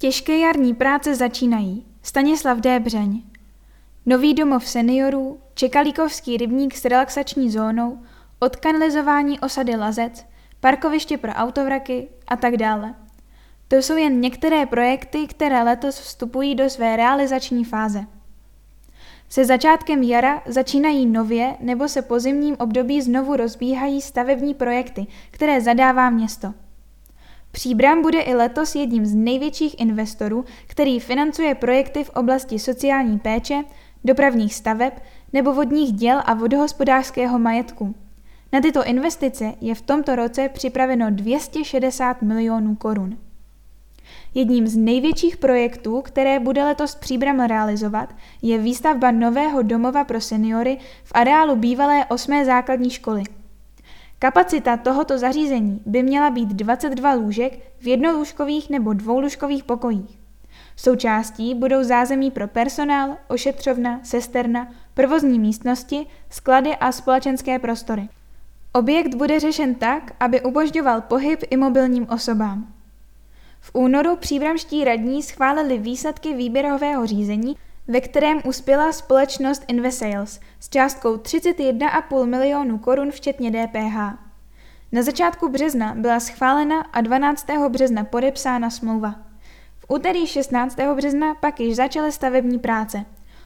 Těžké jarní práce začínají. Stanislav Débřeň. Nový domov seniorů, Čekalíkovský rybník s relaxační zónou, odkanalizování osady Lazec, parkoviště pro autovraky a tak dále. To jsou jen některé projekty, které letos vstupují do své realizační fáze. Se začátkem jara začínají nově nebo se po zimním období znovu rozbíhají stavební projekty, které zadává město. Příbram bude i letos jedním z největších investorů, který financuje projekty v oblasti sociální péče, dopravních staveb nebo vodních děl a vodohospodářského majetku. Na tyto investice je v tomto roce připraveno 260 milionů korun. Jedním z největších projektů, které bude letos Příbram realizovat, je výstavba nového domova pro seniory v areálu bývalé 8. základní školy. Kapacita tohoto zařízení by měla být 22 lůžek v jednolůžkových nebo dvoulůžkových pokojích. Součástí budou zázemí pro personál, ošetřovna, sesterna, provozní místnosti, sklady a společenské prostory. Objekt bude řešen tak, aby umožňoval pohyb imobilním osobám. V únoru příbramští radní schválili výsledky výběrového řízení, ve kterém uspěla společnost Invesales s částkou 31,5 milionů korun včetně DPH. Na začátku března byla schválena a 12. března podepsána smlouva. V úterý 16. března pak již začaly stavební práce.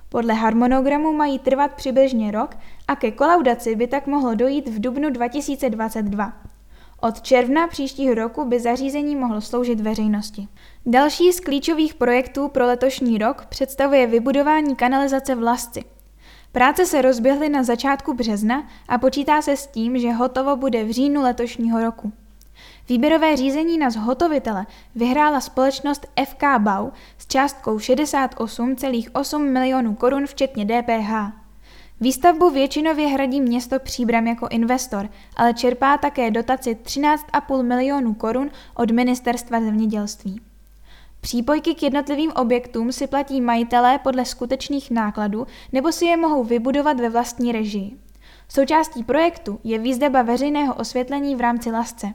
Podle harmonogramu mají trvat přibližně rok a ke kolaudaci by tak mohlo dojít v dubnu 2022. Od června příštího roku by zařízení mohlo sloužit veřejnosti. Další z klíčových projektů pro letošní rok představuje vybudování kanalizace v Lasci. Práce se rozběhly na začátku března a počítá se s tím, že hotovo bude v říjnu letošního roku. Výběrové řízení na zhotovitele vyhrála společnost FK Bau s částkou 68,8 milionů korun včetně DPH. Výstavbu většinově hradí město Příbram jako investor, ale čerpá také dotaci 13,5 milionů korun od ministerstva zemědělství. Přípojky k jednotlivým objektům si platí majitelé podle skutečných nákladů nebo si je mohou vybudovat ve vlastní režii. Součástí projektu je výzdeba veřejného osvětlení v rámci lasce.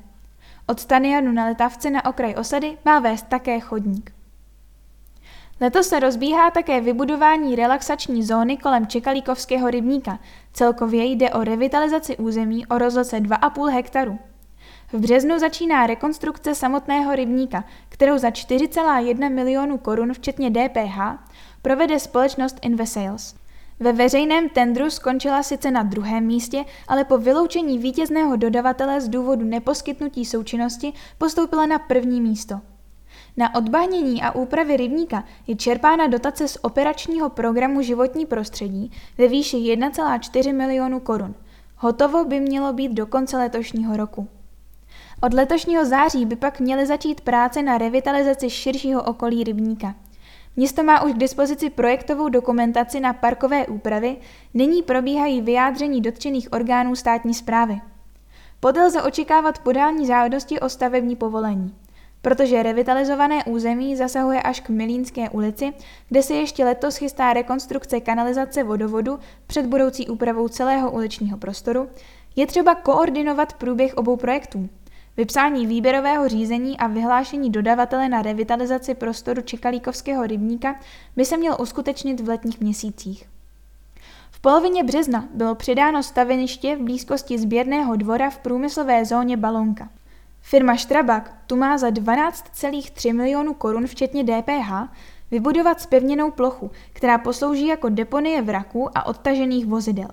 Od stadionu na letavce na okraj osady má vést také chodník. Letos se rozbíhá také vybudování relaxační zóny kolem Čekalíkovského rybníka. Celkově jde o revitalizaci území o rozloce 2,5 hektaru. V březnu začíná rekonstrukce samotného rybníka, kterou za 4,1 milionu korun včetně DPH provede společnost Invesales. Ve veřejném tendru skončila sice na druhém místě, ale po vyloučení vítězného dodavatele z důvodu neposkytnutí součinnosti postoupila na první místo. Na odbahnění a úpravy rybníka je čerpána dotace z operačního programu Životní prostředí ve výši 1,4 milionu korun. Hotovo by mělo být do konce letošního roku. Od letošního září by pak měly začít práce na revitalizaci širšího okolí rybníka. Město má už k dispozici projektovou dokumentaci na parkové úpravy, nyní probíhají vyjádření dotčených orgánů státní zprávy. Poté lze očekávat podání žádosti o stavební povolení protože revitalizované území zasahuje až k Milínské ulici, kde se ještě letos chystá rekonstrukce kanalizace vodovodu před budoucí úpravou celého uličního prostoru, je třeba koordinovat průběh obou projektů. Vypsání výběrového řízení a vyhlášení dodavatele na revitalizaci prostoru Čekalíkovského rybníka by se měl uskutečnit v letních měsících. V polovině března bylo přidáno staveniště v blízkosti sběrného dvora v průmyslové zóně Balonka. Firma Štrabak tu má za 12,3 milionů korun včetně DPH vybudovat spevněnou plochu, která poslouží jako deponie vraků a odtažených vozidel.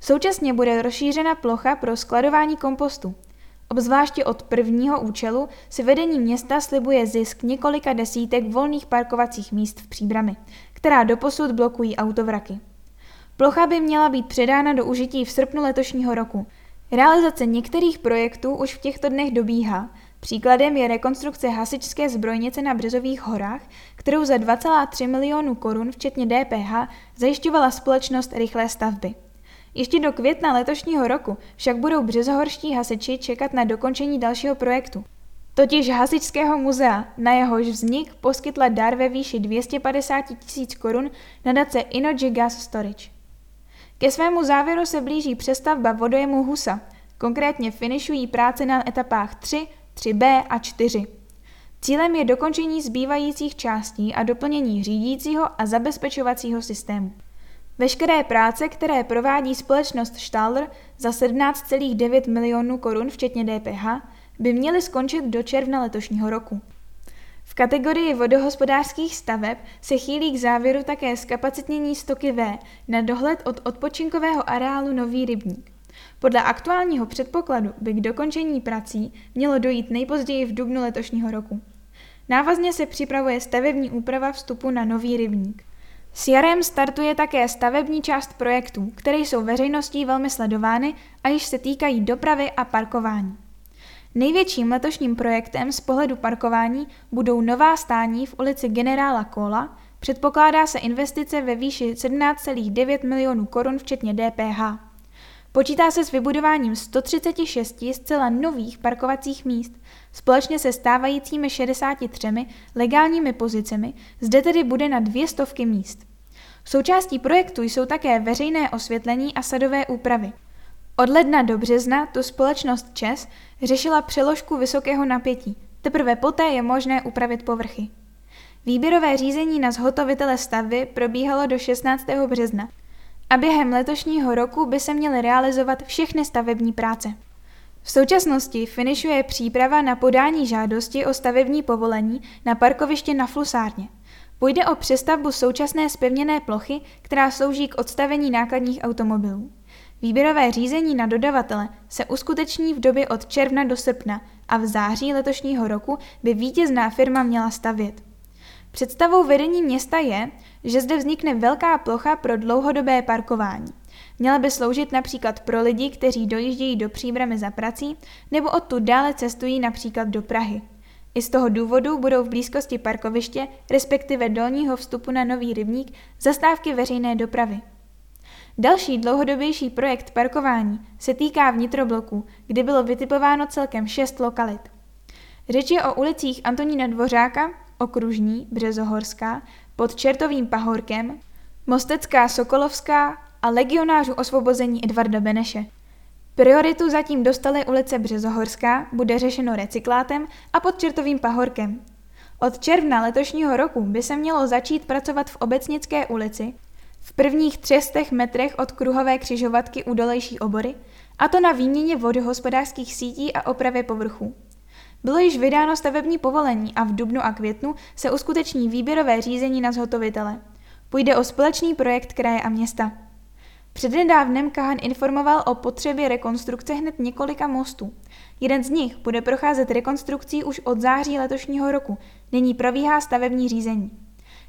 Současně bude rozšířena plocha pro skladování kompostu. Obzvláště od prvního účelu si vedení města slibuje zisk několika desítek volných parkovacích míst v příbrami, která doposud blokují autovraky. Plocha by měla být předána do užití v srpnu letošního roku – Realizace některých projektů už v těchto dnech dobíhá. Příkladem je rekonstrukce hasičské zbrojnice na Březových horách, kterou za 2,3 milionů korun včetně DPH zajišťovala společnost Rychlé stavby. Ještě do května letošního roku však budou březohorští hasiči čekat na dokončení dalšího projektu. Totiž Hasičského muzea, na jehož vznik poskytla dar ve výši 250 tisíc korun nadace Inoji Gas Storage. Ke svému závěru se blíží přestavba vodojemu Husa, konkrétně finišují práce na etapách 3, 3B a 4. Cílem je dokončení zbývajících částí a doplnění řídícího a zabezpečovacího systému. Veškeré práce, které provádí společnost Staller za 17,9 milionů korun včetně DPH, by měly skončit do června letošního roku. V kategorii vodohospodářských staveb se chýlí k závěru také zkapacitnění stoky V na dohled od odpočinkového areálu Nový rybník. Podle aktuálního předpokladu by k dokončení prací mělo dojít nejpozději v dubnu letošního roku. Návazně se připravuje stavební úprava vstupu na Nový rybník. S jarem startuje také stavební část projektů, které jsou veřejností velmi sledovány a již se týkají dopravy a parkování. Největším letošním projektem z pohledu parkování budou nová stání v ulici Generála Kola, předpokládá se investice ve výši 17,9 milionů korun včetně DPH. Počítá se s vybudováním 136 zcela nových parkovacích míst, společně se stávajícími 63 legálními pozicemi, zde tedy bude na dvě stovky míst. Součástí projektu jsou také veřejné osvětlení a sadové úpravy. Od ledna do března tu společnost ČES řešila přeložku vysokého napětí, teprve poté je možné upravit povrchy. Výběrové řízení na zhotovitele stavby probíhalo do 16. března a během letošního roku by se měly realizovat všechny stavební práce. V současnosti finišuje příprava na podání žádosti o stavební povolení na parkoviště na Flusárně. Půjde o přestavbu současné spevněné plochy, která slouží k odstavení nákladních automobilů. Výběrové řízení na dodavatele se uskuteční v době od června do srpna a v září letošního roku by vítězná firma měla stavět. Představou vedení města je, že zde vznikne velká plocha pro dlouhodobé parkování. Měla by sloužit například pro lidi, kteří dojíždějí do příbramy za prací nebo odtud dále cestují například do Prahy. I z toho důvodu budou v blízkosti parkoviště, respektive dolního vstupu na Nový rybník, zastávky veřejné dopravy. Další dlouhodobější projekt parkování se týká vnitrobloku, kdy bylo vytipováno celkem šest lokalit. Řeč je o ulicích Antonína Dvořáka, Okružní, Březohorská, pod Čertovým pahorkem, Mostecká Sokolovská a legionářů osvobození Edvarda Beneše. Prioritu zatím dostaly ulice Březohorská, bude řešeno recyklátem a pod Čertovým pahorkem. Od června letošního roku by se mělo začít pracovat v Obecnické ulici, v prvních třestech metrech od kruhové křižovatky u dolejší obory, a to na výměně vodohospodářských sítí a opravě povrchů. Bylo již vydáno stavební povolení a v dubnu a květnu se uskuteční výběrové řízení na zhotovitele. Půjde o společný projekt kraje a města. Přednedávnem Kahan informoval o potřebě rekonstrukce hned několika mostů. Jeden z nich bude procházet rekonstrukcí už od září letošního roku. Nyní probíhá stavební řízení.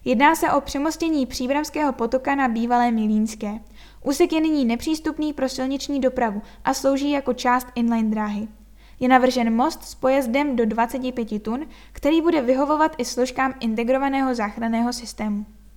Jedná se o přemostění Příbramského potoka na bývalé Milínské. Úsek je nyní nepřístupný pro silniční dopravu a slouží jako část inline dráhy. Je navržen most s pojezdem do 25 tun, který bude vyhovovat i složkám integrovaného záchranného systému.